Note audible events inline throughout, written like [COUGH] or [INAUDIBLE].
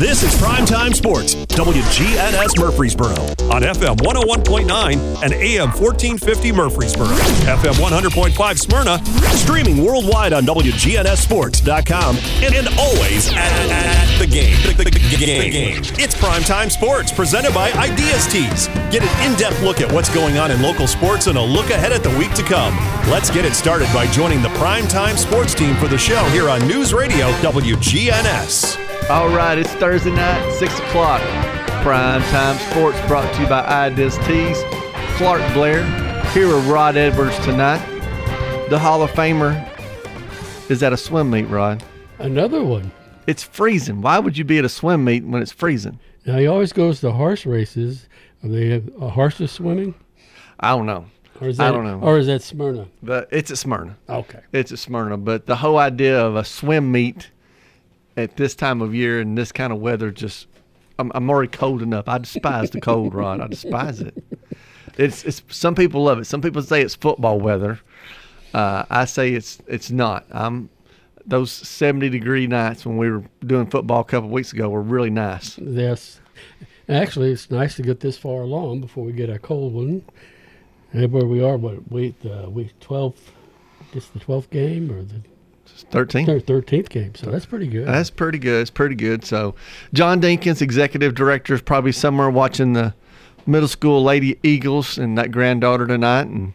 This is Primetime Sports, WGNS Murfreesboro, on FM 101.9 and AM 1450 Murfreesboro, FM 100.5 Smyrna, streaming worldwide on WGNSSports.com, and, and always at, at the game. The, the, the game. It's Primetime Sports, presented by Ideas Tees. Get an in depth look at what's going on in local sports and a look ahead at the week to come. Let's get it started by joining the Primetime Sports team for the show here on News Radio WGNS. All right, it's Thursday night, 6 o'clock. Prime Time Sports brought to you by Ideas Tees. Clark Blair here with Rod Edwards tonight. The Hall of Famer is at a swim meet, Rod. Another one. It's freezing. Why would you be at a swim meet when it's freezing? Now he always goes to horse races. Are they have uh, horses swimming? I don't know. Or is that, I don't know. Or is that Smyrna? But it's at Smyrna. Okay. It's at Smyrna. But the whole idea of a swim meet at this time of year and this kind of weather just I'm, I'm already cold enough. I despise the cold, Rod. I despise it. It's it's some people love it. Some people say it's football weather. Uh, I say it's it's not. I'm those 70 degree nights when we were doing football a couple weeks ago were really nice. Yes. Actually, it's nice to get this far along before we get a cold one. And where we are, what week? Uh, week twelve. This the twelfth game or the 13. thirteenth game? So that's pretty good. That's pretty good. It's pretty good. So, John Dinkins, executive director, is probably somewhere watching the middle school Lady Eagles and that granddaughter tonight. And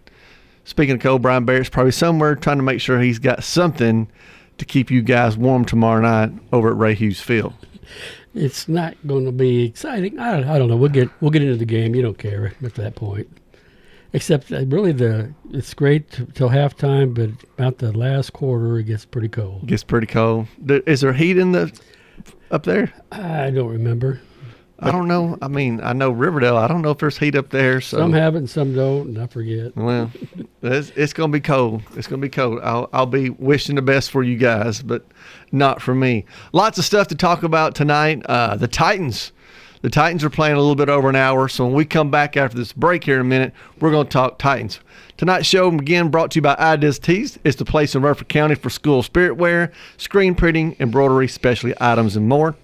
speaking of cold, Brian Barrett's probably somewhere trying to make sure he's got something to keep you guys warm tomorrow night over at Ray Hughes Field. it's not going to be exciting. I don't, I don't know. We'll get we'll get into the game. You don't care at that point. Except uh, really the it's great t- till halftime, but about the last quarter it gets pretty cold. Gets pretty cold. Is there heat in the up there? I don't remember. I don't know. I mean, I know Riverdale. I don't know if there's heat up there. So Some have it, and some don't, and I forget. Well, it's, it's going to be cold. It's going to be cold. I'll, I'll be wishing the best for you guys, but not for me. Lots of stuff to talk about tonight. Uh, the Titans. The Titans are playing a little bit over an hour. So when we come back after this break here in a minute, we're going to talk Titans. Tonight's show, again, brought to you by Ideas Tees. It's the place in Rutherford County for school spirit wear, screen printing, embroidery, specialty items, and more.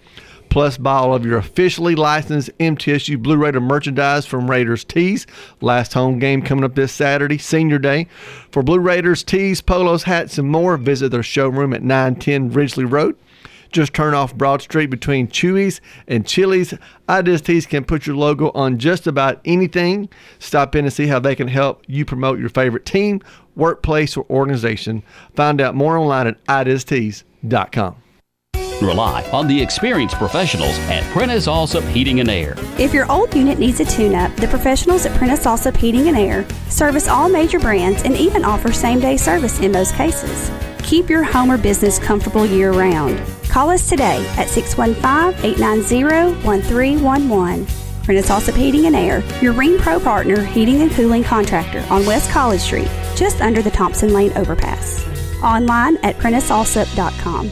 Plus, buy all of your officially licensed MTSU Blue Raider merchandise from Raiders Tees. Last home game coming up this Saturday, Senior Day. For Blue Raiders tees, polos, hats, and more, visit their showroom at 910 Ridgely Road. Just turn off Broad Street between Chuy's and Chili's. Ideas Tees can put your logo on just about anything. Stop in and see how they can help you promote your favorite team, workplace, or organization. Find out more online at ideastees.com. Rely on the experienced professionals at Prentice Allsup Heating and Air. If your old unit needs a tune-up, the professionals at Prentice Allsup Heating and Air service all major brands and even offer same-day service in most cases. Keep your home or business comfortable year-round. Call us today at 615-890-1311. Prentice Allsup Heating and Air, your Rheem Pro partner heating and cooling contractor on West College Street, just under the Thompson Lane overpass. Online at PrenticeAllsup.com.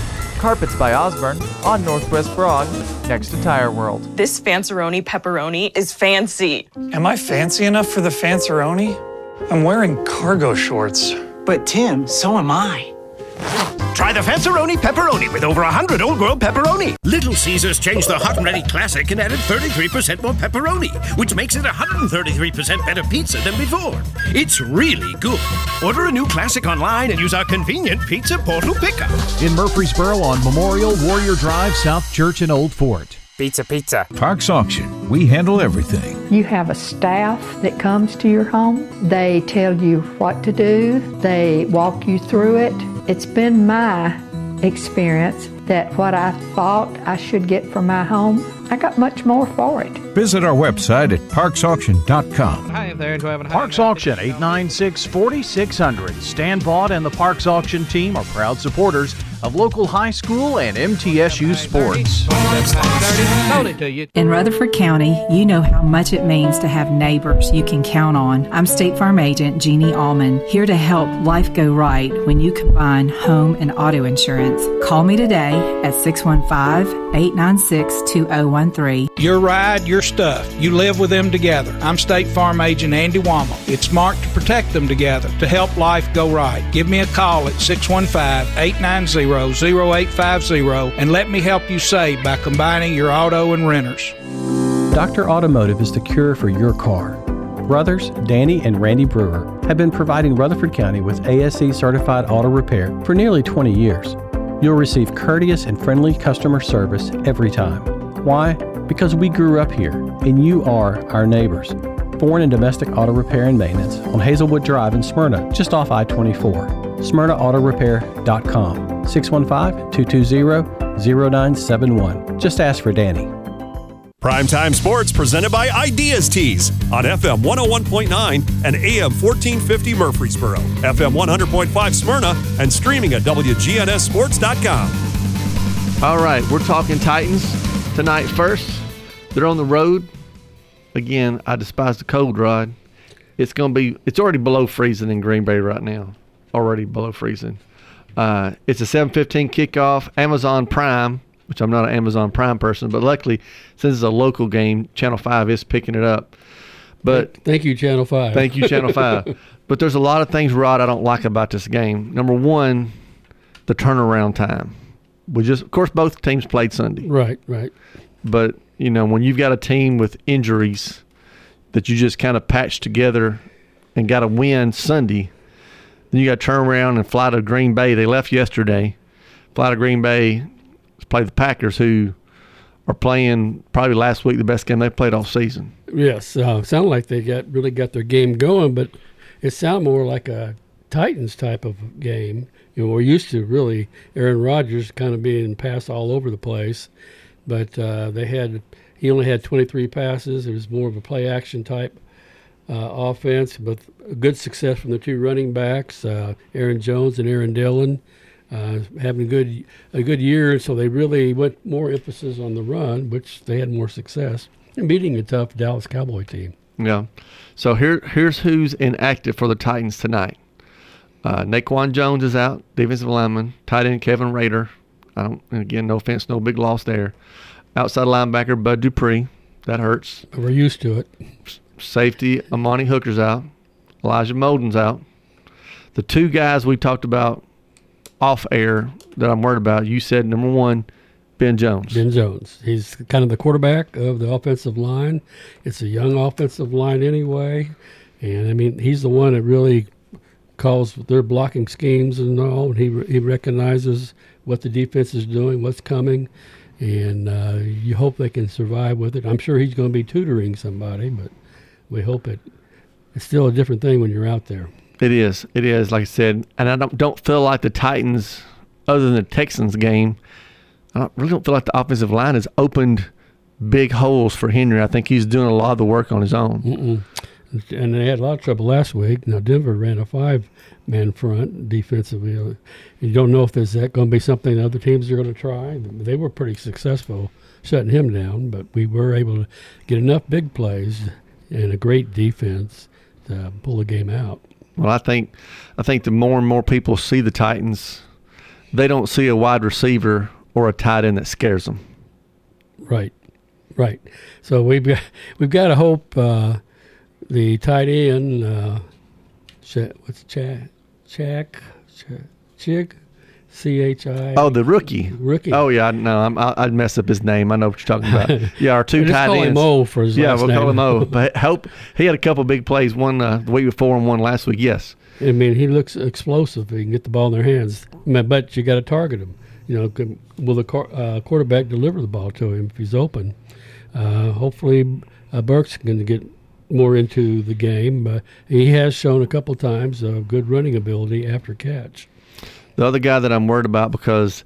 Carpets by Osborne on Northwest Broad, next to Tire World. This Fanceroni pepperoni is fancy. Am I fancy enough for the Fanceroni? I'm wearing cargo shorts. But Tim, so am I. Try the Fanceroni pepperoni with over 100 old world pepperoni. Little Caesars changed the hot and ready classic and added 33% more pepperoni, which makes it 133% better pizza than before. It's really good. Order a new classic online and use our convenient pizza portal pickup. In Murfreesboro on Memorial, Warrior Drive, South Church, and Old Fort. Pizza, pizza. Parks Auction. We handle everything. You have a staff that comes to your home. They tell you what to do, they walk you through it. It's been my experience that what I thought I should get for my home, I got much more for it. Visit our website at parksauction.com. Hi there, do I have a Parks Auction 896 4600. Stan Vaught and the Parks Auction team are proud supporters of local high school and MTSU sports. In Rutherford County, you know how much it means to have neighbors you can count on. I'm State Farm Agent Jeannie Allman, here to help life go right when you combine home and auto insurance. Call me today at 615 896 2013. Your ride, your stuff. You live with them together. I'm State Farm Agent Andy Wommel. It's smart to protect them together to help life go right. Give me a call at 615 890 0850 and let me help you save by combining your auto and renters. Dr. Automotive is the cure for your car. Brothers Danny and Randy Brewer have been providing Rutherford County with ASE certified auto repair for nearly 20 years. You'll receive courteous and friendly customer service every time. Why? Because we grew up here and you are our neighbors. Foreign and domestic auto repair and maintenance on Hazelwood Drive in Smyrna, just off I 24. SmyrnaAutorepair.com 615 220 0971. Just ask for Danny. Primetime Sports presented by Ideas Tees on FM 101.9 and AM 1450 Murfreesboro, FM 100.5 Smyrna, and streaming at WGNSSports.com. All right, we're talking Titans tonight first. They're on the road. Again, I despise the cold, Rod. It's going to be, it's already below freezing in Green Bay right now. Already below freezing. Uh, it's a 7:15 kickoff. Amazon Prime, which I'm not an Amazon Prime person, but luckily since it's a local game, Channel Five is picking it up. But thank you, Channel Five. Thank you, Channel Five. [LAUGHS] but there's a lot of things, Rod, I don't like about this game. Number one, the turnaround time. We just, of course, both teams played Sunday. Right, right. But you know, when you've got a team with injuries that you just kind of patch together and got to win Sunday then you got to turn around and fly to Green Bay. They left yesterday. Fly to Green Bay to play the Packers, who are playing probably last week the best game they played all season. Yes, uh, sound like they got really got their game going, but it sounded more like a Titans type of game. You know, we're used to really Aaron Rodgers kind of being passed all over the place, but uh, they had he only had 23 passes. It was more of a play action type uh, offense, but good success from the two running backs, uh, Aaron Jones and Aaron Dillon, uh, having a good a good year. So they really went more emphasis on the run, which they had more success in beating a tough Dallas Cowboy team. Yeah. So here here's who's inactive for the Titans tonight. Uh, Naquan Jones is out, defensive lineman. Tight end Kevin Rader. I don't. Again, no offense, no big loss there. Outside linebacker Bud Dupree. That hurts. We're used to it. Safety Amani Hooker's out. Elijah Molden's out. The two guys we talked about off air that I'm worried about, you said number one, Ben Jones. Ben Jones. He's kind of the quarterback of the offensive line. It's a young offensive line anyway. And I mean, he's the one that really calls their blocking schemes and all. And he, he recognizes what the defense is doing, what's coming. And uh, you hope they can survive with it. I'm sure he's going to be tutoring somebody, but we hope it it's still a different thing when you're out there. It is. It is. Like I said, and I don't don't feel like the Titans, other than the Texans game, I don't, really don't feel like the offensive line has opened big holes for Henry. I think he's doing a lot of the work on his own. Mm-mm. And they had a lot of trouble last week. Now Denver ran a five-man front defensively. You don't know if there's that going to be something other teams are going to try. They were pretty successful shutting him down, but we were able to get enough big plays and a great defense to pull the game out. Well, I think I think the more and more people see the Titans, they don't see a wide receiver or a tight end that scares them. Right, right. So we've got we've got to hope uh, the tight end, uh, what's Chad, Chak, Chig, C H I. Oh, the rookie. Rookie. Oh yeah, no, I'm, I'd mess up his name. I know what you're talking about. [LAUGHS] Yeah, our two tight call ends. Him o for his yeah, last we'll name. call him O. [LAUGHS] But hope he had a couple big plays. One uh, the week before and one last week. Yes. I mean, he looks explosive. He can get the ball in their hands, but you got to target him. You know, can, will the uh, quarterback deliver the ball to him if he's open? Uh, hopefully, uh, Burks going to get more into the game. Uh, he has shown a couple times uh, good running ability after catch. The other guy that I'm worried about because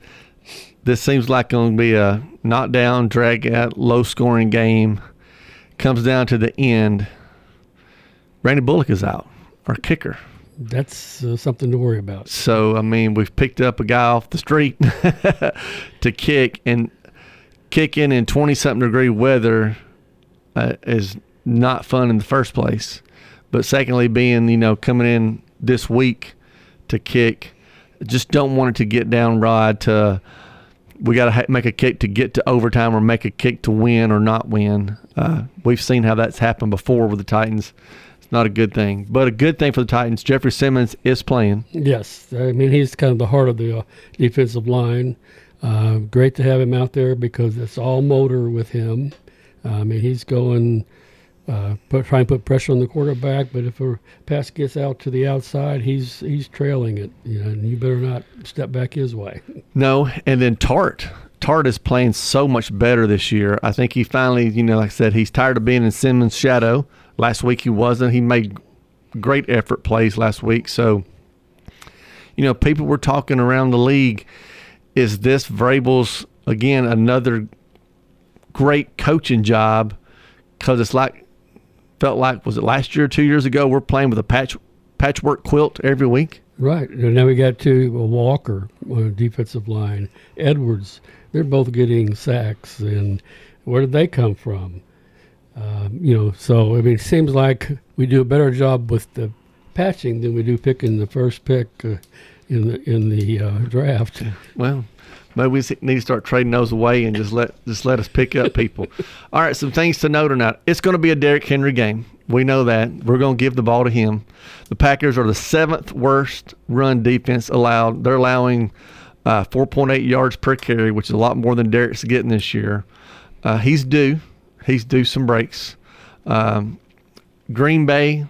this seems like going to be a knockdown, drag out, low scoring game. Comes down to the end. Randy Bullock is out, our kicker. that's uh, something to worry about. So I mean, we've picked up a guy off the street [LAUGHS] to kick, and kicking in twenty something degree weather uh, is not fun in the first place. But secondly, being you know coming in this week to kick, just don't want it to get down rod to we got to ha- make a kick to get to overtime or make a kick to win or not win. Uh, we've seen how that's happened before with the Titans. It's not a good thing, but a good thing for the Titans. Jeffrey Simmons is playing. Yes, I mean he's kind of the heart of the uh, defensive line. Uh, great to have him out there because it's all motor with him. I mean he's going uh, put, try and put pressure on the quarterback. But if a pass gets out to the outside, he's he's trailing it. You know, and you better not step back his way. [LAUGHS] No, and then Tart. Tart is playing so much better this year. I think he finally, you know, like I said, he's tired of being in Simmons' shadow. Last week he wasn't. He made great effort plays last week. So, you know, people were talking around the league. Is this Vrabel's again another great coaching job? Because it's like felt like was it last year or two years ago we're playing with a patch patchwork quilt every week. Right. And now we got to Walker on defensive line, Edwards. They're both getting sacks, and where did they come from? Um, you know, so I mean, it seems like we do a better job with the patching than we do picking the first pick uh, in the in the uh, draft. Well, Maybe we need to start trading those away and just let just let us pick up people. [LAUGHS] All right, some things to note tonight. It's going to be a Derrick Henry game. We know that. We're going to give the ball to him. The Packers are the seventh worst run defense allowed. They're allowing uh, 4.8 yards per carry, which is a lot more than Derrick's getting this year. Uh, he's due. He's due some breaks. Um, Green Bay,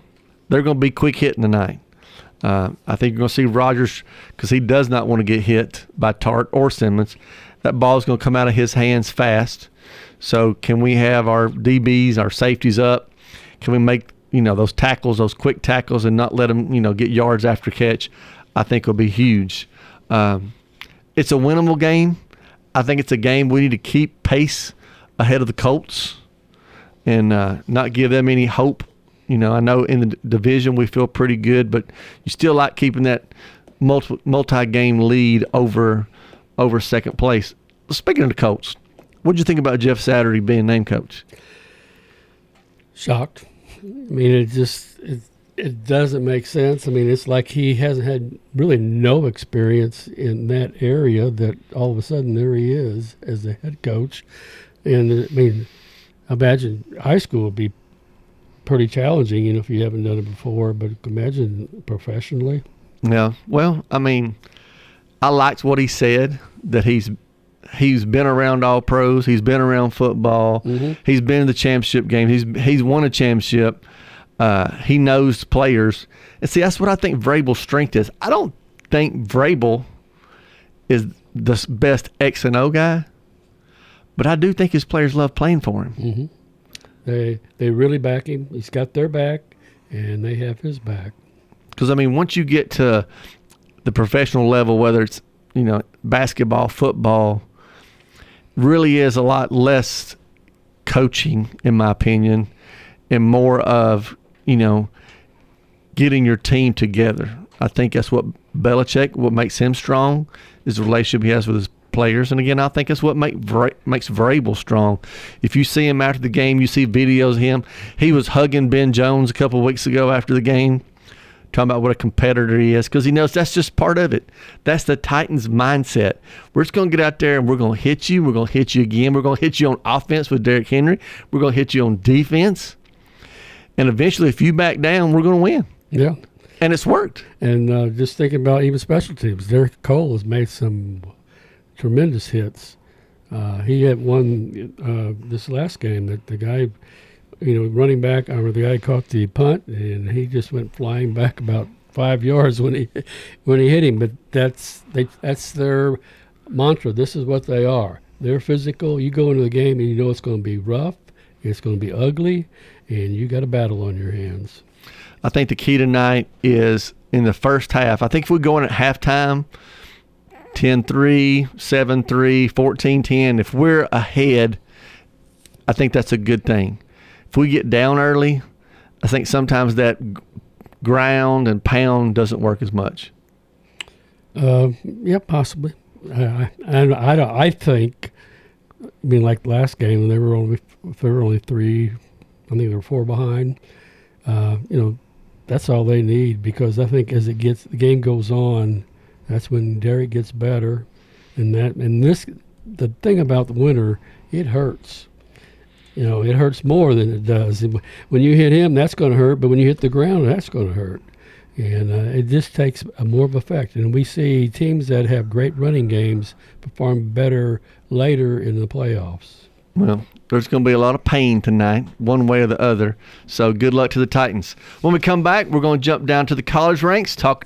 they're going to be quick hitting tonight. Uh, I think you're going to see Rodgers because he does not want to get hit by Tart or Simmons. That ball is going to come out of his hands fast. So can we have our DBs, our safeties up? Can we make you know those tackles, those quick tackles, and not let them you know get yards after catch? I think will be huge. Um, it's a winnable game. I think it's a game we need to keep pace ahead of the Colts and uh, not give them any hope you know, I know in the division we feel pretty good, but you still like keeping that multi multi game lead over over second place. Speaking of the Colts, what did you think about Jeff Saturday being named coach? Shocked. I mean, it just it, it doesn't make sense. I mean, it's like he hasn't had really no experience in that area. That all of a sudden there he is as the head coach, and I mean, imagine high school would be pretty challenging, you know, if you haven't done it before. But imagine professionally. Yeah. Well, I mean, I liked what he said that he's he's been around all pros. He's been around football. Mm-hmm. He's been in the championship game. He's he's won a championship. Uh, he knows players, and see that's what I think Vrabel's strength is. I don't think Vrabel is the best X and O guy, but I do think his players love playing for him. Mm-hmm. They they really back him. He's got their back, and they have his back. Because I mean, once you get to the professional level, whether it's you know basketball, football, really is a lot less coaching, in my opinion, and more of you know getting your team together. I think that's what Belichick, what makes him strong, is the relationship he has with his players. And again, I think that's what make, makes Vrabel strong. If you see him after the game, you see videos of him. He was hugging Ben Jones a couple of weeks ago after the game, talking about what a competitor he is, because he knows that's just part of it. That's the Titans' mindset. We're just going to get out there and we're going to hit you. We're going to hit you again. We're going to hit you on offense with Derrick Henry. We're going to hit you on defense. And eventually, if you back down, we're going to win. Yeah. And it's worked. And uh, just thinking about even special teams, Derek Cole has made some tremendous hits. Uh, he had one uh, this last game that the guy, you know, running back, or the guy caught the punt and he just went flying [LAUGHS] back about five yards when he when he hit him. But that's they, that's their mantra. This is what they are. They're physical. You go into the game and you know it's going to be rough, it's going to be ugly, and you got a battle on your hands. I think the key tonight is in the first half. I think if we go in at halftime 10 3, 7 3, 14 10. If we're ahead, I think that's a good thing. If we get down early, I think sometimes that ground and pound doesn't work as much. Uh, yeah, possibly. I, I, I, I think. I mean, like last game, they were only they were only three. I think they were four behind. Uh, you know, that's all they need because I think as it gets the game goes on, that's when Derrick gets better, and that and this the thing about the winter, it hurts. You know, it hurts more than it does. When you hit him, that's going to hurt, but when you hit the ground, that's going to hurt and uh, it just takes a more of effect. And we see teams that have great running games perform better later in the playoffs. Well, there's going to be a lot of pain tonight, one way or the other. So good luck to the Titans. When we come back, we're going to jump down to the college ranks, talk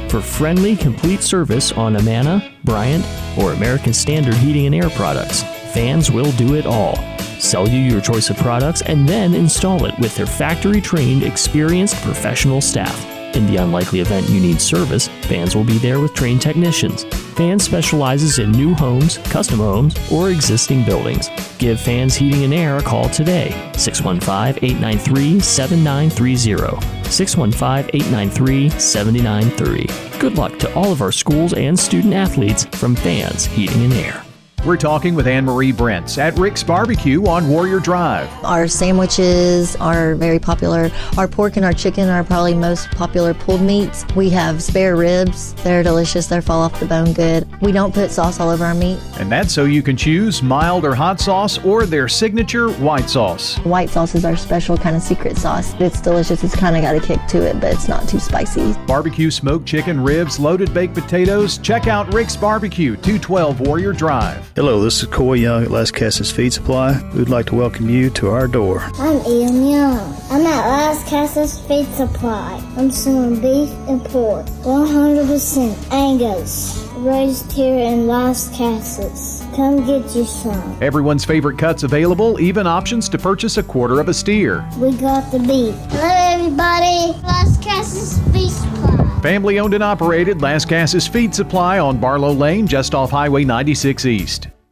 for friendly, complete service on Amana, Bryant, or American Standard Heating and Air products. Fans will do it all. Sell you your choice of products and then install it with their factory trained, experienced professional staff. In the unlikely event you need service, Fans will be there with trained technicians. Fans specializes in new homes, custom homes, or existing buildings. Give Fans Heating and Air a call today, 615 893 7930. 615 893 7930. Good luck to all of our schools and student athletes from Fans Heating and Air. We're talking with Anne Marie Brents at Rick's Barbecue on Warrior Drive. Our sandwiches are very popular. Our pork and our chicken are probably most popular pulled meats. We have spare ribs. They're delicious. They're fall off the bone good. We don't put sauce all over our meat. And that's so you can choose mild or hot sauce or their signature white sauce. White sauce is our special kind of secret sauce. It's delicious. It's kind of got a kick to it, but it's not too spicy. Barbecue smoked chicken, ribs, loaded baked potatoes. Check out Rick's Barbecue, 212 Warrior Drive. Hello, this is Coy Young at Lascassas Feed Supply. We'd like to welcome you to our door. I'm Ian Young. I'm at Lascassas Feed Supply. I'm selling beef and pork, 100% Angus, raised here in Lascassas. Come get you some. Everyone's favorite cuts available, even options to purchase a quarter of a steer. We got the beef. Hello, everybody. Lascassas Feed Supply. Family owned and operated Lascassas Feed Supply on Barlow Lane, just off Highway 96 East.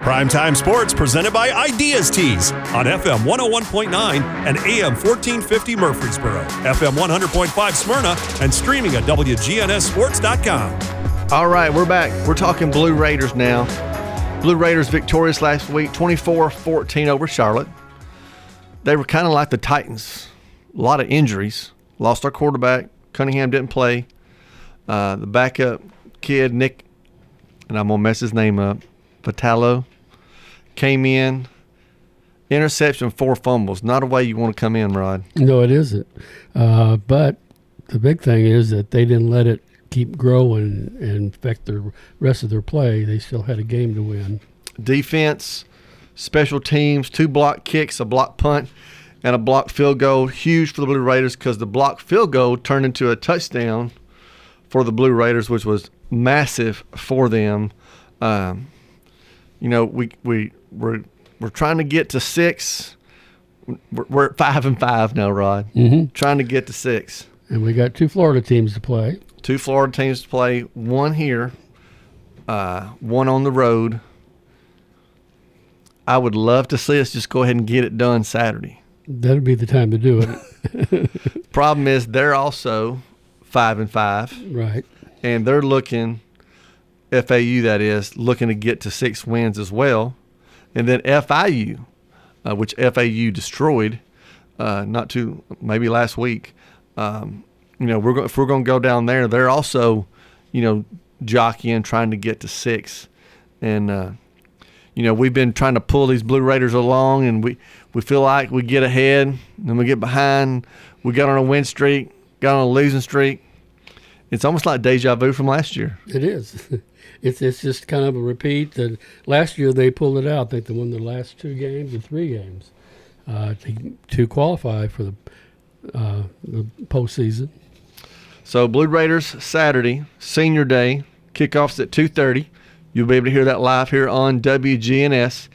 Primetime Sports presented by Ideas Tees on FM 101.9 and AM 1450 Murfreesboro, FM 100.5 Smyrna, and streaming at WGNSSports.com. All right, we're back. We're talking Blue Raiders now. Blue Raiders victorious last week, 24 14 over Charlotte. They were kind of like the Titans. A lot of injuries. Lost our quarterback. Cunningham didn't play. Uh, the backup kid, Nick, and I'm going to mess his name up, Patalo, came in. Interception, four fumbles. Not a way you want to come in, Rod. No, it isn't. Uh, but the big thing is that they didn't let it keep growing and affect the rest of their play. They still had a game to win. Defense, special teams, two block kicks, a block punt, and a block field goal. Huge for the Blue Raiders because the block field goal turned into a touchdown for the Blue Raiders, which was massive for them. Um, you know, we we we're we're trying to get to six. We're, we're at five and five now, Rod. Mm-hmm. Trying to get to six. And we got two Florida teams to play. Two Florida teams to play. One here, uh, one on the road. I would love to see us just go ahead and get it done Saturday. That'd be the time to do it. [LAUGHS] Problem is, they're also five and five, right? And they're looking, FAU that is, looking to get to six wins as well, and then FIU, uh, which FAU destroyed, uh, not too maybe last week. Um, you know, we're go- if we're going to go down there, they're also, you know, jockeying trying to get to six, and uh, you know we've been trying to pull these Blue Raiders along, and we we feel like we get ahead, then we get behind. We got on a win streak, got on a losing streak. It's almost like deja vu from last year. It is. [LAUGHS] It's it's just kind of a repeat. That last year they pulled it out. I think they won the last two games or three games uh, to, to qualify for the uh, the postseason. So Blue Raiders Saturday, Senior Day, kickoffs at 2:30. You'll be able to hear that live here on WGNS.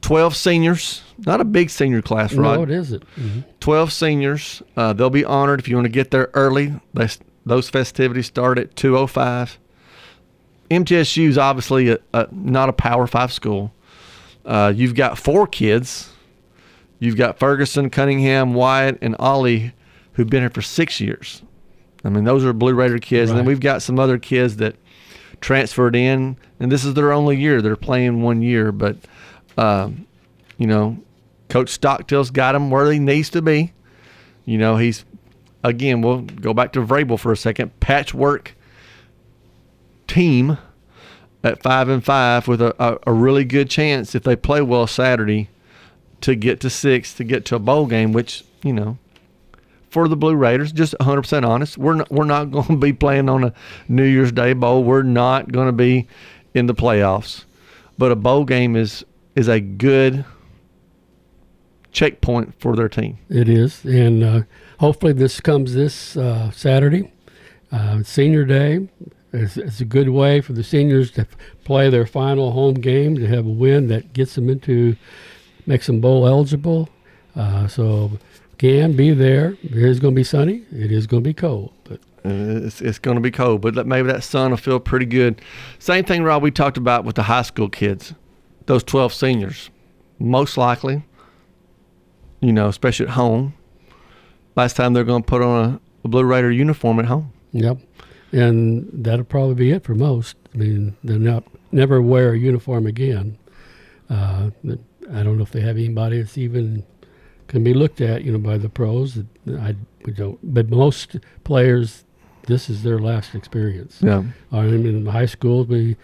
12 seniors, not a big senior class, right? No, it isn't. Mm-hmm. 12 seniors. Uh, they'll be honored if you want to get there early. They, those festivities start at 2:05. MTSU is obviously a, a, not a Power Five school. Uh, you've got four kids. You've got Ferguson, Cunningham, Wyatt, and Ollie, who've been here for six years. I mean, those are Blue Raider kids. Right. And then we've got some other kids that transferred in, and this is their only year. They're playing one year, but um, you know, Coach Stockdale's got them where he needs to be. You know, he's again. We'll go back to Vrabel for a second. Patchwork team at five and five with a, a, a really good chance if they play well Saturday to get to six to get to a bowl game, which you know for the Blue Raiders, just 100% honest, we're not, we're not [LAUGHS] going to be playing on a New Year's Day bowl. We're not going to be in the playoffs. But a bowl game is is a good checkpoint for their team. It is, and uh, hopefully this comes this uh, Saturday, uh, Senior Day. It's, it's, a good way for the seniors to play their final home game to have a win that gets them into makes them bowl eligible. Uh, so can be there. It is going to be sunny. It is going to be cold, but it's, it's going to be cold. But maybe that sun will feel pretty good. Same thing, Rob. We talked about with the high school kids, those twelve seniors, most likely. You know, especially at home. Last time they're going to put on a, a Blue Raider uniform at home. Yep, and that'll probably be it for most. I mean, they're not never wear a uniform again. Uh, I don't know if they have anybody that's even can be looked at, you know, by the pros. I we don't, but most players, this is their last experience. Yeah. I mean, in high school, we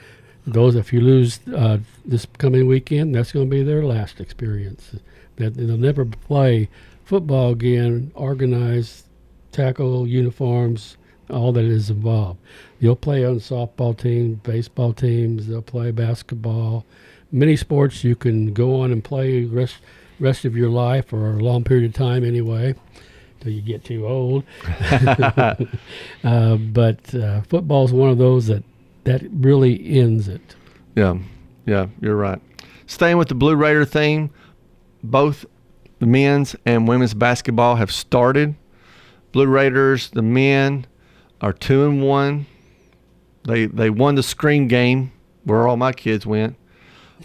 those if you lose uh, this coming weekend, that's going to be their last experience. That they'll never play football again, organized tackle uniforms, all that is involved. You'll play on softball teams, baseball teams. They'll play basketball. Many sports you can go on and play rest rest of your life or a long period of time anyway, till you get too old. [LAUGHS] [LAUGHS] uh, but uh, football is one of those that that really ends it. Yeah, yeah, you're right. Staying with the Blue Raider theme, both the men's and women's basketball have started. Blue Raiders, the men, are two and one. They they won the screen game where all my kids went.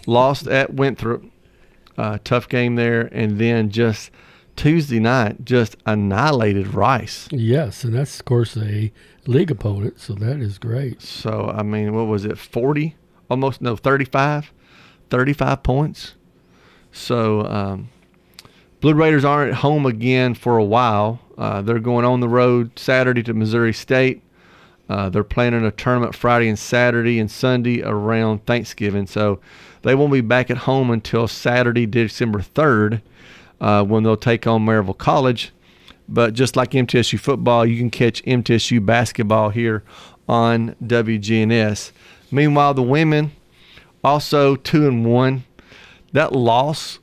Lost at Winthrop, uh, tough game there, and then just Tuesday night just annihilated Rice. Yes, and that's of course a league opponent, so that is great. So I mean, what was it? Forty, almost no, 35, 35 points. So um, Blue Raiders aren't at home again for a while. Uh, they're going on the road Saturday to Missouri State. Uh, they're planning a tournament Friday and Saturday and Sunday around Thanksgiving. So they won't be back at home until Saturday, December 3rd, uh, when they'll take on Maryville College. But just like MTSU football, you can catch MTSU basketball here on WGNS. Meanwhile, the women also two and one. That loss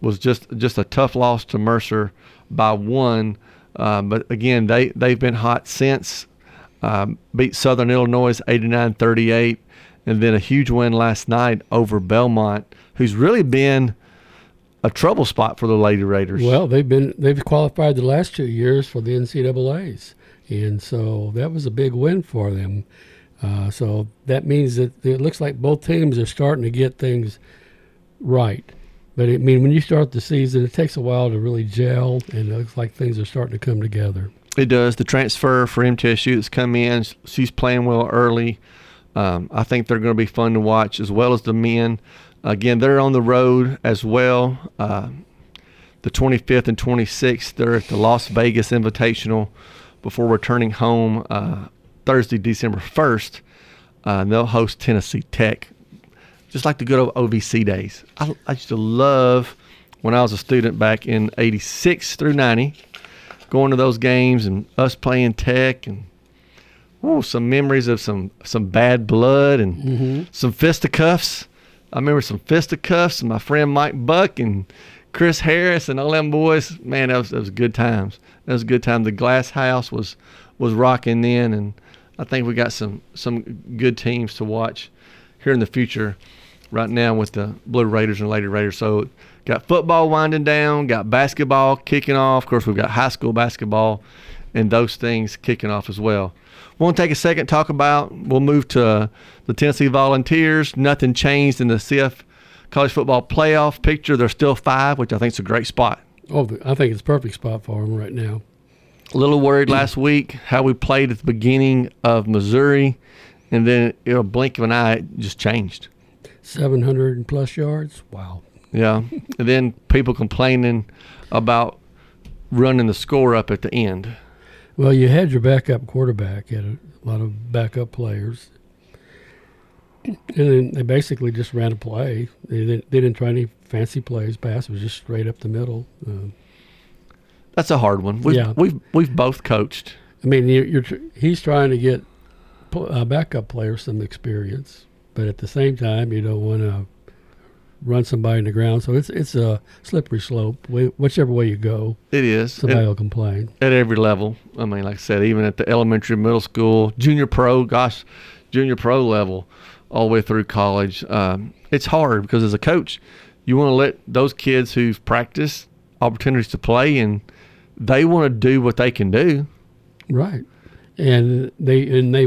was just just a tough loss to Mercer by one. Uh, but again, they they've been hot since. Um, beat Southern Illinois 89-38, and then a huge win last night over Belmont, who's really been a trouble spot for the Lady Raiders. Well, they've been they've qualified the last two years for the NCAA's, and so that was a big win for them. Uh, so that means that it looks like both teams are starting to get things right. But I mean, when you start the season, it takes a while to really gel, and it looks like things are starting to come together. It does. The transfer for MTSU that's come in, she's playing well early. Um, I think they're going to be fun to watch, as well as the men. Again, they're on the road as well. Uh, the 25th and 26th, they're at the Las Vegas Invitational before returning home uh, Thursday, December 1st. Uh, they'll host Tennessee Tech, just like the good old OVC days. I, I used to love when I was a student back in 86 through 90, going to those games and us playing Tech and ooh, some memories of some, some bad blood and mm-hmm. some fisticuffs. I remember some fisticuffs and my friend Mike Buck and Chris Harris and all them boys. Man, that was, that was good times. That was a good time. The Glass House was was rocking then, and I think we got some some good teams to watch here in the future. Right now with the Blue Raiders and Lady Raiders. So got football winding down, got basketball kicking off. Of course, we've got high school basketball and those things kicking off as well. Want to take a second talk about. We'll move to the Tennessee Volunteers. Nothing changed in the CF college football playoff picture. They're still five, which I think is a great spot. Oh, I think it's a perfect spot for them right now. A little worried last [CLEARS THROAT] week how we played at the beginning of Missouri, and then in a blink of an eye, it just changed. 700 plus yards. Wow. Yeah, and then people complaining about running the score up at the end. Well, you had your backup quarterback, you had a lot of backup players. And then they basically just ran a play. They didn't, they didn't try any fancy plays, pass. It was just straight up the middle. Uh, That's a hard one. We've, Yeah. we've, we've both coached. I mean, you're, you're tr- he's trying to get pl- uh, backup players some experience, but at the same time, you don't want to run somebody in the ground. So it's it's a slippery slope. Whichever way you go, It is. somebody And- will complain. at every level. I mean, like I said, even at the elementary, middle school, junior pro, gosh, junior pro level, all the way through college. Um, it's hard because as a coach, you want to let those kids who've practiced opportunities to play and they want to do what they can do. Right, and they and they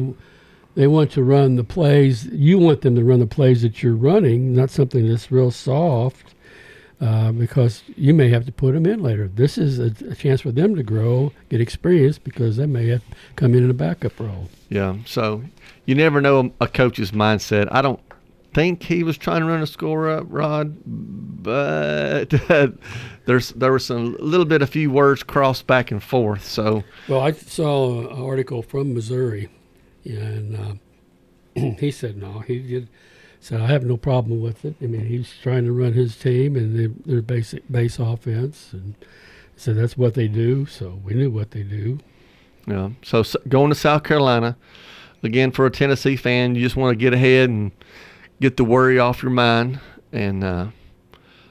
they want to run the plays. You want them to run the plays that you're running, not something that's real soft, uh, because you may have to put them in later. This is a, a chance for them to grow, get experience, because they may have come in in a backup role. Yeah. So you never know a coach's mindset. I don't think he was trying to run a score up, Rod, but [LAUGHS] there's there was some little bit, a few words crossed back and forth. So Well, I saw an article from Missouri, and uh, [CLEARS THROAT] he said no. He did said I have no problem with it. I mean, he's trying to run his team and their, their basic base offense, and said that's what they do. So we knew what they do. Yeah. So, s going to South Carolina, again for a Tennessee fan, you just want to get ahead and get the worry off your mind, and uh,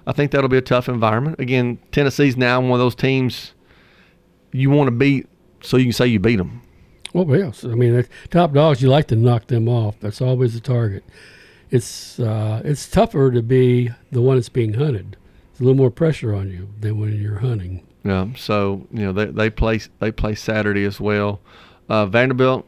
I think that'll be a tough environment. Again, Tennessee's now one of those teams you want to beat, so you can say you beat them. Well, yes. I mean, top dogs, you like to knock them off. That's always the target. It's uh, it's tougher to be the one that's being hunted. There's a little more pressure on you than when you're hunting. Yeah. So you know they they play they play Saturday as well. Uh, Vanderbilt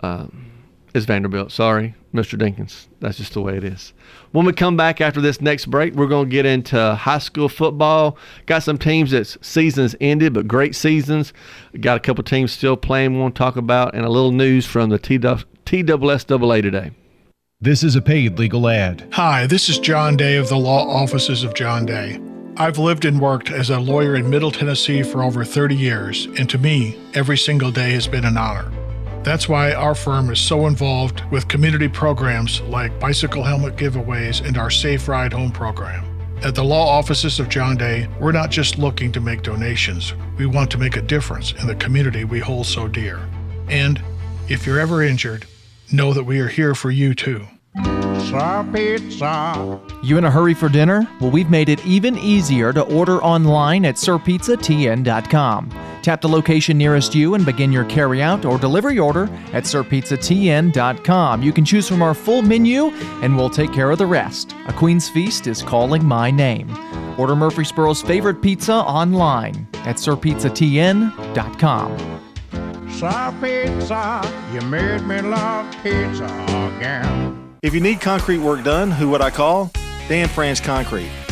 um, is Vanderbilt. Sorry, Mr. Dinkins. That's just the way it is. When we come back after this next break, we're going to get into high school football. Got some teams that seasons ended, but great seasons. Got a couple teams still playing. We want to talk about and a little news from the TSSAA today. This is a paid legal ad. Hi, this is John Day of the Law Offices of John Day. I've lived and worked as a lawyer in Middle Tennessee for over 30 years, and to me, every single day has been an honor. That's why our firm is so involved with community programs like bicycle helmet giveaways and our Safe Ride Home program. At the law offices of John Day, we're not just looking to make donations, we want to make a difference in the community we hold so dear. And if you're ever injured, know that we are here for you too. Sir Pizza. You in a hurry for dinner? Well, we've made it even easier to order online at sirpizzatn.com. Tap the location nearest you and begin your carryout or delivery order at sirpizzatn.com. You can choose from our full menu and we'll take care of the rest. A Queen's Feast is calling my name. Order Murfreesboro's favorite pizza online at sirpizzatn.com. Sir Pizza, you made me love pizza again. If you need concrete work done, who would I call? Dan France Concrete.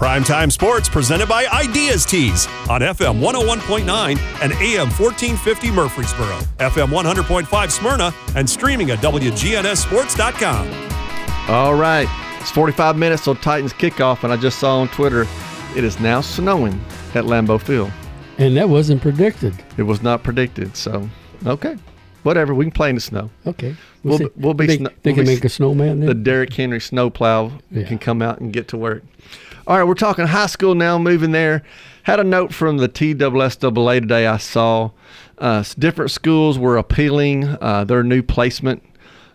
Primetime Sports presented by Ideas Tees on FM 101.9 and AM 1450 Murfreesboro, FM 100.5 Smyrna, and streaming at WGNSSports.com. All right. It's 45 minutes till Titans kickoff, and I just saw on Twitter it is now snowing at Lambeau Field. And that wasn't predicted. It was not predicted. So, okay. Whatever. We can play in the snow. Okay. We'll, see. be, we'll be. Think, sno- they we'll can be make a snowman then? The Derrick Henry snowplow Yeah. can come out and get to work. All right, we're talking high school now, moving there. Had a note from the TSSAA today I saw. Uh, different schools were appealing uh, their new placement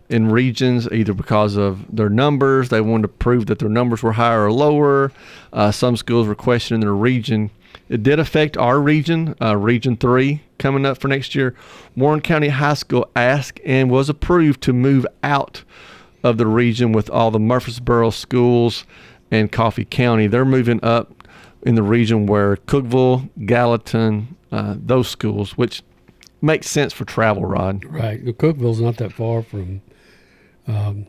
in regions either because of their numbers. They wanted to prove that their numbers were higher or lower. Uh, some schools were questioning their region. It did affect our region, uh, Region 3, coming up for next year. Warren County High School asked and was approved to move out of the region with all the Murfreesboro schools and Coffee County. They're moving up in the region where Cookeville, Gallatin, uh, those schools, which makes sense for travel, Rod. Right. Cookeville's not that far from um,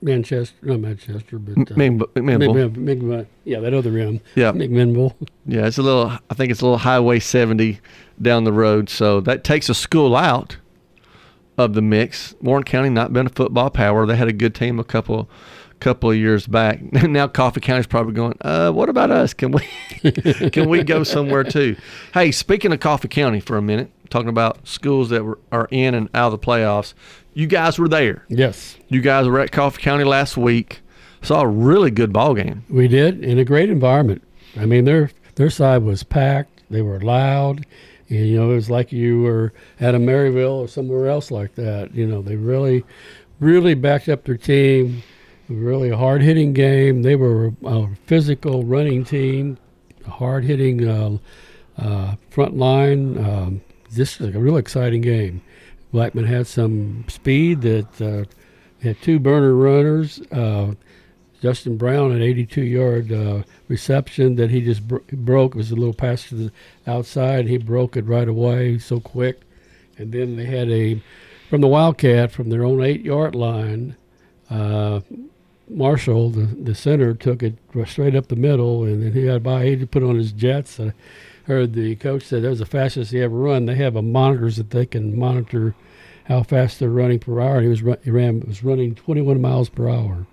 Manchester, not Manchester, but uh, Mc- McMinnville. Mc- Mc- Mc- yeah, that other rim. Yeah. McMinnville. Yeah, it's a little. I think it's a little Highway 70 down the road, so that takes a school out of the mix. Warren County not been a football power. They had a good team a couple couple of years back. [LAUGHS] now Coffee County's probably going. Uh, what about us? Can we [LAUGHS] can we go somewhere too? Hey, speaking of Coffee County for a minute, talking about schools that were, are in and out of the playoffs. You guys were there. Yes. You guys were at Coffee County last week. Saw a really good ball game. We did in a great environment. I mean, their their side was packed. They were loud. And, you know, it was like you were at a Maryville or somewhere else like that. You know, they really, really backed up their team. Really hard hitting game. They were a physical running team, a hard hitting uh, uh, front line. Um, this is a real exciting game. Blackman had some speed that uh, had two burner runners. Uh, Justin Brown, an 82 yard uh, reception that he just bro- broke. It was a little pass to the outside. He broke it right away, so quick. And then they had a, from the Wildcat, from their own eight yard line, uh, Marshall, the, the center, took it straight up the middle, and then he got by. He put on his jets. I heard the coach said that was the fastest he ever run. They have a monitors that they can monitor how fast they're running per hour. He was run, he ran was running 21 miles per hour,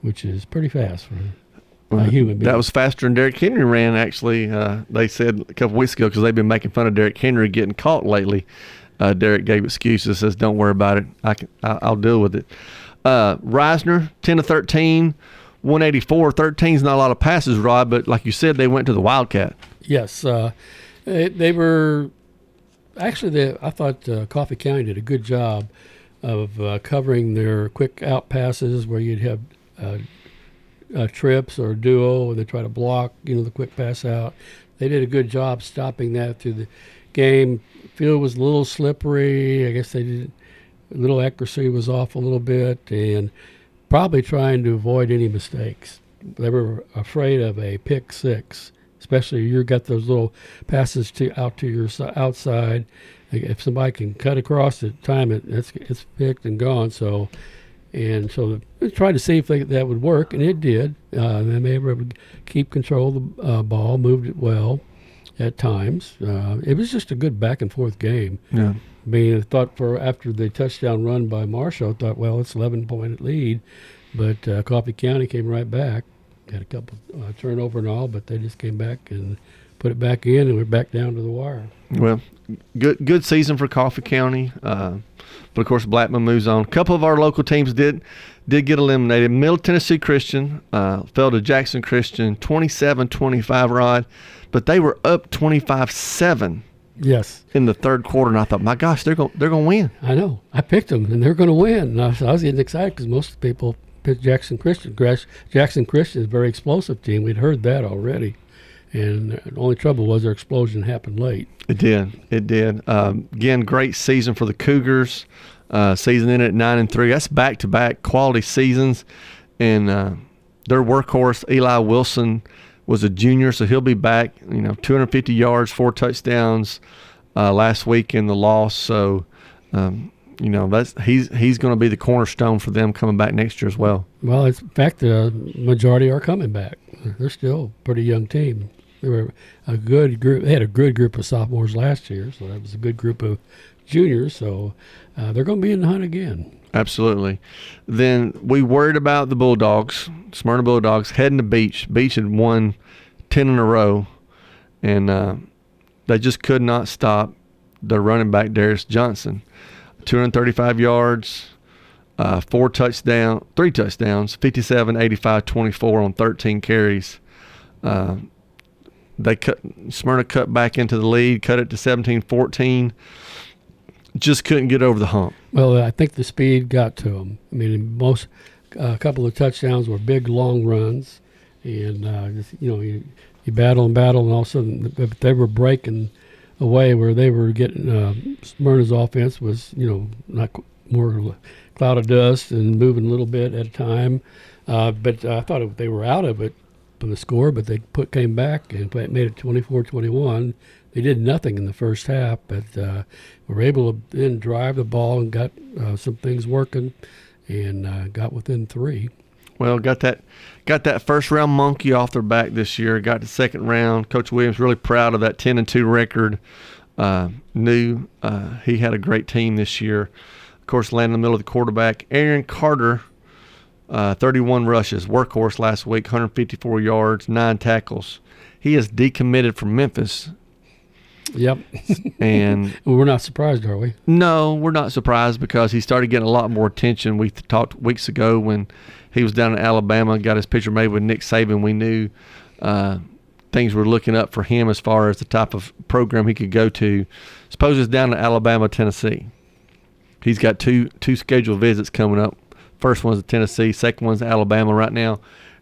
which is pretty fast for a human being. That was faster than Derrick Henry ran. Actually, uh, they said a couple weeks ago because they've been making fun of Derrick Henry getting caught lately. Uh, Derrick gave excuses, says, "Don't worry about it. I can. I, I'll deal with it." Uh, Reisner, ten to 13, 184. 13 is not a lot of passes, Rod, but like you said, they went to the Wildcat. Yes, uh, they, they were actually. They, I thought uh, Coffee County did a good job of uh, covering their quick out passes where you'd have uh, uh, trips or duo, they try to block, you know, the quick pass out. they did a good job stopping that through the game. Field was a little slippery. I guess they did little accuracy was off a little bit, and probably trying to avoid any mistakes. They were afraid of a pick six, especially you got those little passes to out to your outside. If somebody can cut across the time, it, it's it's picked and gone. So, and so they tried to see if they, that would work, and it did. Uh, they were able to keep control of the uh, ball, moved it well at times. Uh, it was just a good back and forth game. Yeah. Mean, I thought for after the touchdown run by Marshall, I thought, well, it's 11 point lead, but uh, Coffee County came right back, had a couple uh, turnover and all, but they just came back and put it back in, and we're back down to the wire. Well, good good season for Coffee County, uh, but of course Blackman moves on. A couple of our local teams did did get eliminated. Middle Tennessee Christian uh, fell to Jackson Christian 27-25 rod, but they were up 25-7. Yes. In the third quarter, and I thought, my gosh, they're going they're going to win. I know. I picked them, and they're going to win. And I was, I was getting excited because most people picked Jackson Christian. Jackson Christian is a very explosive team. We'd heard that already. And the only trouble was their explosion happened late. It did. It did. Um, again, great season for the Cougars. Uh, season in at nine and three. That's back to back quality seasons, and uh, their workhorse Eli Wilson was a junior, so he'll be back. You know, 250 yards, four touchdowns uh, last week in the loss. So, um, you know, that's he's he's going to be the cornerstone for them coming back next year as well. Well, in fact, the majority are coming back. They're still a pretty young team. They were a good group. They had a good group of sophomores last year, so that was a good group of juniors. So uh, they're going to be in the hunt again. Absolutely. Then we worried about the Bulldogs, Smyrna Bulldogs, heading to Beach. Beach had won 10 in a row, and uh, they just could not stop the running back, Darius Johnson. 235 yards, uh, four touchdown, three touchdowns, 57, 85, 24 on 13 carries. Uh, they cut Smyrna cut back into the lead, cut it to 17-14. Just couldn't get over the hump. Well, I think the speed got to them. I mean, most a couple of touchdowns were big long runs, and uh, just, you know you, you battle and battle, and all of a sudden they were breaking away where they were getting uh, Smyrna's offense was you know not more cloud of dust and moving a little bit at a time. Uh, but I thought it, they were out of it from the score, but they put came back and made it 24-21. They did nothing in the first half, but uh, were able to then drive the ball and got uh, some things working, and uh, got within three. Well, got that got that first round monkey off their back this year. Got the second round. Coach Williams really proud of that ten and two record. Uh, knew uh, he had a great team this year. Of course, landing in the middle of the quarterback, Aaron Carter, uh, 31 rushes, workhorse last week, 154 yards, nine tackles. He is decommitted from Memphis. Yep. And [LAUGHS] we're not surprised, are we? No, we're not surprised because he started getting a lot more attention. We talked weeks ago when he was down in Alabama, got his picture made with Nick Saban. We knew uh, things were looking up for him as far as the type of program he could go to. Suppose it's down to Alabama, Tennessee. He's got two two scheduled visits coming up. First one's to Tennessee, second one's to Alabama. Right now,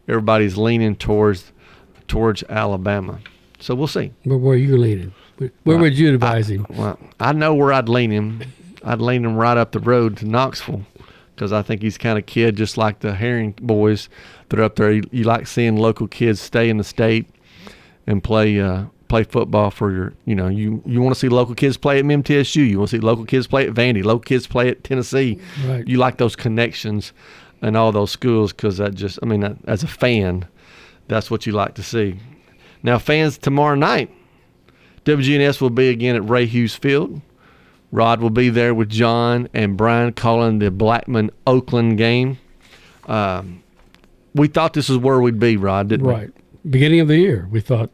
everybody's leaning towards towards Alabama. So we'll see. But where are you leaning? Where, Well, would you advise him? Well, I know where I'd lean him. I'd lean him right up the road to Knoxville because I think he's kind of kid just like the Herring boys that are up there. You, you like seeing local kids stay in the state and play uh, play football for your. You know, you you want to see local kids play at MTSU. You want to see local kids play at Vandy. Local kids play at Tennessee. Right. You like those connections and all those schools because that just. I mean, as a fan, that's what you like to see. Now, fans, tomorrow night. WGNS will be again at Ray Hughes Field. Rod will be there with John and Brian calling the Blackman Oakland game. Um, we thought this is where we'd be, Rod, didn't we? Right. Beginning of the year, we thought,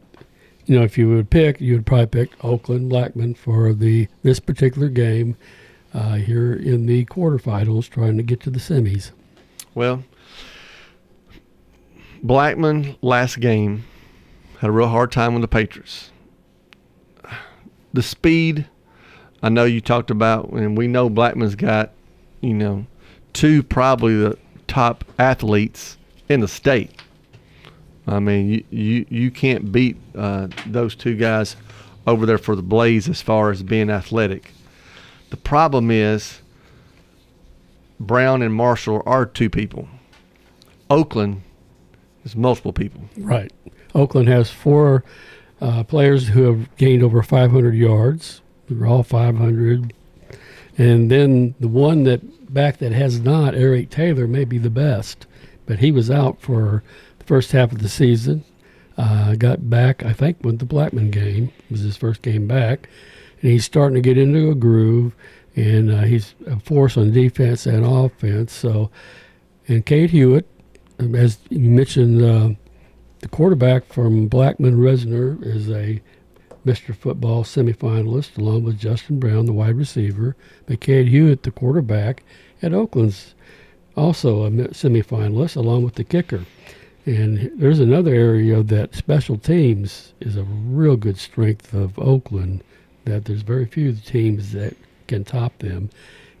you know, if you would pick, you would probably pick Oakland Blackman for the this particular game uh, here in the quarterfinals, trying to get to the semis. Well, Blackman last game had a real hard time with the Patriots. The speed, I know you talked about, and we know Blackman's got, you know, two probably the top athletes in the state I mean, you you, you can't beat uh, those two guys over there for the Blaze as far as being athletic. The problem is Brown and Marshall are two people. Oakland is multiple people. Right. Oakland has four uh, players who have gained over 500 yards. They're all 500. And then the one that back that has not, Eric Taylor, may be the best, but he was out for the first half of the season. Uh, got back, I think, with the Blackman game. It was his first game back, and he's starting to get into a groove. And uh, he's a force on defense and offense. So, and Cade Hewitt, um, as you mentioned, uh, the quarterback from Blackman Resner is a Mr. Football semifinalist, along with Justin Brown, the wide receiver. But Cade Hewitt, the quarterback at Oakland's, also a semifinalist, along with the kicker. And there's another area that special teams is a real good strength of Oakland. That there's very few teams that can top them.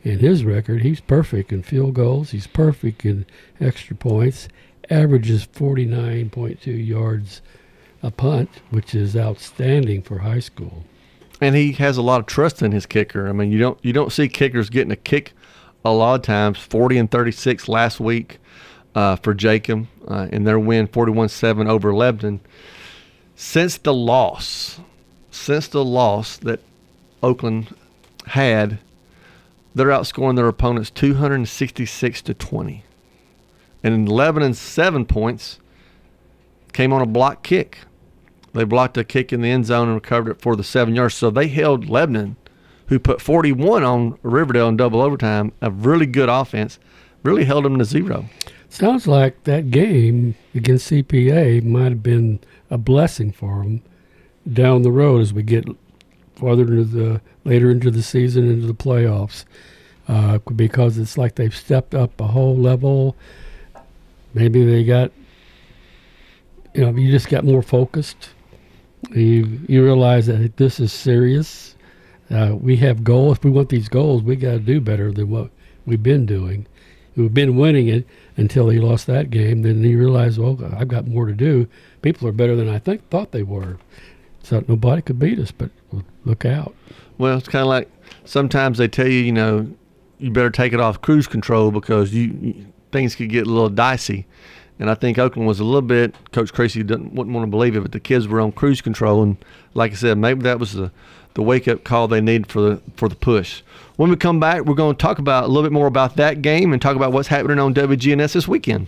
And his record, he's perfect in field goals. He's perfect in extra points. Averages 49.2 yards a punt, which is outstanding for high school. And he has a lot of trust in his kicker. I mean, you don't you don't see kickers getting a kick a lot of times. 40 and 36 last week uh, for Jacob uh, in their win 41-7 over Lebanon. Since the loss, since the loss that Oakland had, they're outscoring their opponents 266 to 20. And in Lebanon's seven points came on a block kick. They blocked a kick in the end zone and recovered it for the seven yards. So they held Lebanon, who put 41 on Riverdale in double overtime, a really good offense, really held them to zero. Sounds like that game against CPA might have been a blessing for them down the road as we get farther into the later into the season, into the playoffs, uh, because it's like they've stepped up a whole level. Maybe they got, you know, you just got more focused. You you realize that this is serious. Uh, we have goals. If we want these goals, we got to do better than what we've been doing. We've been winning it until he lost that game. Then he realized, well, I've got more to do. People are better than I think thought they were. So nobody could beat us, but look out. Well, it's kind of like sometimes they tell you, you know, you better take it off cruise control because you, you things could get a little dicey. And I think Oakland was a little bit. Coach Tracy didn't wouldn't want to believe it, but the kids were on cruise control, and like I said, maybe that was the the wake up call they needed for the for the push. When we come back, we're going to talk about a little bit more about that game and talk about what's happening on WGNS this weekend.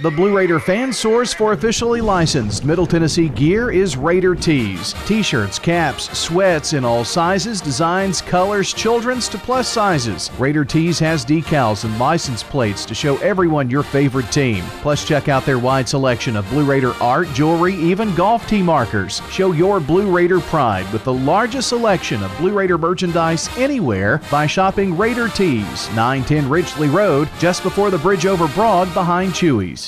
The Blue Raider fan source for officially licensed Middle Tennessee gear is Raider Tees. T shirts, caps, sweats in all sizes, designs, colors, children's to plus sizes. Raider Tees has decals and license plates to show everyone your favorite team. Plus, check out their wide selection of Blue Raider art, jewelry, even golf tee markers. Show your Blue Raider pride with the largest selection of Blue Raider merchandise anywhere by shopping Raider Tees, 910 Ridgely Road, just before the bridge over Broad behind Chuy's.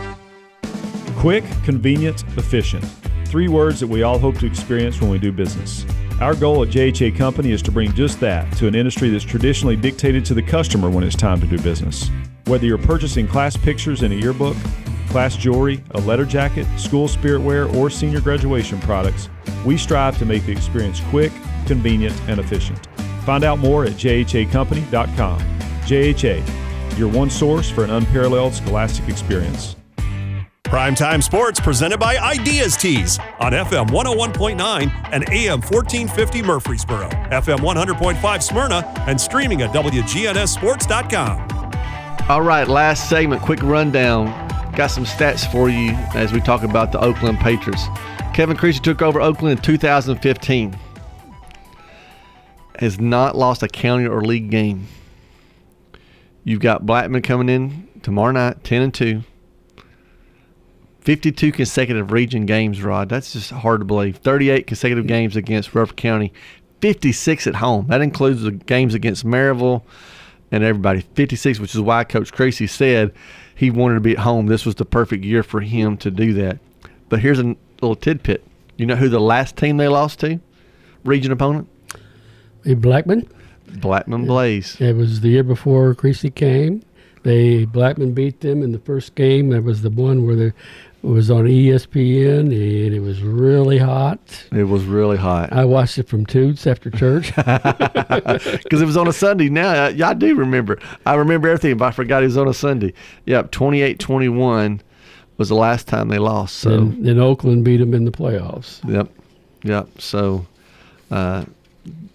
Quick, convenient, efficient. Three words that we all hope to experience when we do business. Our goal at JHA Company is to bring just that to an industry that's traditionally dictated to the customer when it's time to do business. Whether you're purchasing class pictures in a yearbook, class jewelry, a letter jacket, school spirit wear, or senior graduation products, we strive to make the experience quick, convenient, and efficient. Find out more at jhacompany.com. JHA, your one source for an unparalleled scholastic experience. Primetime Sports presented by Ideas Tees on FM 101.9 and AM 1450 Murfreesboro, FM 100.5 Smyrna, and streaming at WGNSSports.com. All right, last segment, quick rundown. Got some stats for you as we talk about the Oakland Patriots. Kevin Creasy took over Oakland in 2015. Has not lost a county or league game. You've got Blackman coming in tomorrow night, 10 and 2. 52 consecutive region games, Rod. That's just hard to believe. 38 consecutive games against Rutherford County, 56 at home. That includes the games against Maryville and everybody. 56, which is why Coach Creasy said he wanted to be at home. This was the perfect year for him to do that. But here's a little tidbit. You know who the last team they lost to? Region opponent? Blackman. Blackman Blaze. It was the year before Creasy came. They Blackman beat them in the first game. That was the one where they it was on ESPN and it was really hot. It was really hot. I watched it from Toots after church. [LAUGHS] Because it was on a Sunday. Now, I, I do remember. I remember everything, but I forgot it was on a Sunday. Yep, 28 21 was the last time they lost. So and, and Oakland beat them in the playoffs. Yep. Yep. So uh,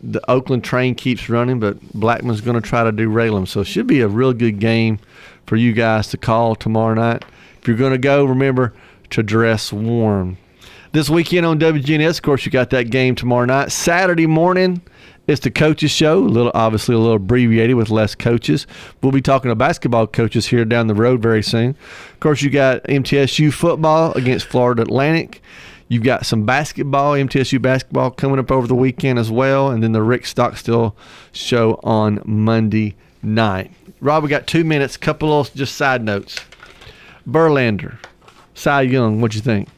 the Oakland train keeps running, but Blackman's going to try to derail them. So it should be a real good game for you guys to call tomorrow night. You're going to go, remember to dress warm. This weekend on WGNS, of course, you got that game tomorrow night. Saturday morning, it's the coaches show. A little, obviously, a little abbreviated with less coaches. We'll be talking to basketball coaches here down the road very soon. Of course, you got MTSU football against Florida Atlantic. You've got some basketball, MTSU basketball coming up over the weekend as well, and then the Rick Stockstill show on Monday night. Rob, we got two minutes. Couple of just side notes. Verlander, Cy Young, what'd you think?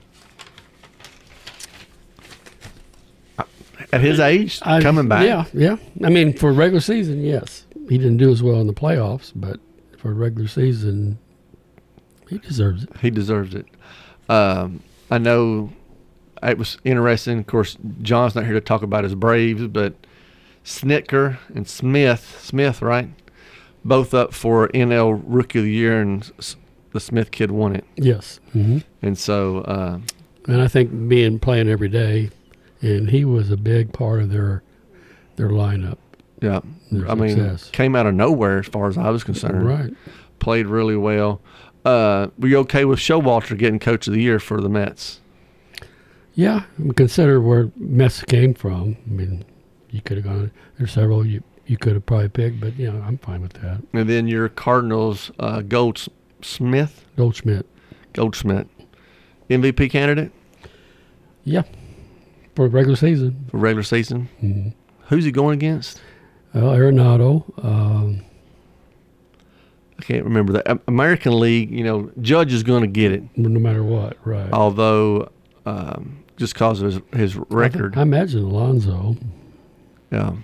At his age, I- coming back. Yeah, yeah. I mean, for regular season, yes. He didn't do as well in the playoffs, but for regular season, he deserves it. He deserves it. Um, I know it was interesting. Of course, John's not here to talk about his Braves, but Snicker and Smith, Smith, right? Both up for NL Rookie of the Year, and the Smith kid won it. Yes. hmm And so, uh, And I think being playing every day, and he was a big part of their their lineup. yeah, Their I mean, came out of nowhere as far as I was concerned. Right. Played really well. Uh, were you okay with Showalter getting Coach of the Year for the Mets? Yeah, consider where Mets came from. I mean, you could have gone. There's several you you could have probably picked, but you know, I'm fine with that. And then your Cardinals, uh, Goldsmith. Goldschmidt. Goldschmidt. MVP candidate Yeah, for regular season. for regular season. Mhm. Who's he going against? Well, Arenado. Um, I can't remember that. American League, you know, Judge is going to get it. no matter what, right? Although, um, just because of his, his record. I, imagine Alonso. yeah.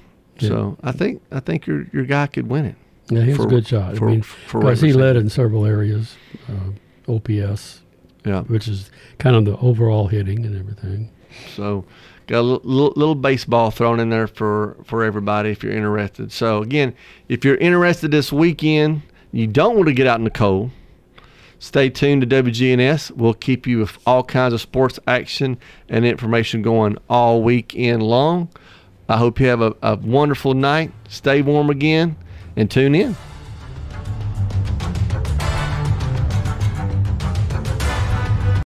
Yeah. So I think I think your your guy could win it. Yeah, he has For- a good shot. For, I mean, because he led in several areas, uh, OPS. Yeah. which is kind of the overall hitting and everything. So got a little, little, little baseball thrown in there for, for everybody if you're interested. So again, if you're interested this weekend, you don't want to get out in the cold. Stay tuned to WGNS. We'll keep you with all kinds of sports action and information going all weekend long. I hope you have a, a wonderful night. Stay warm again and tune in.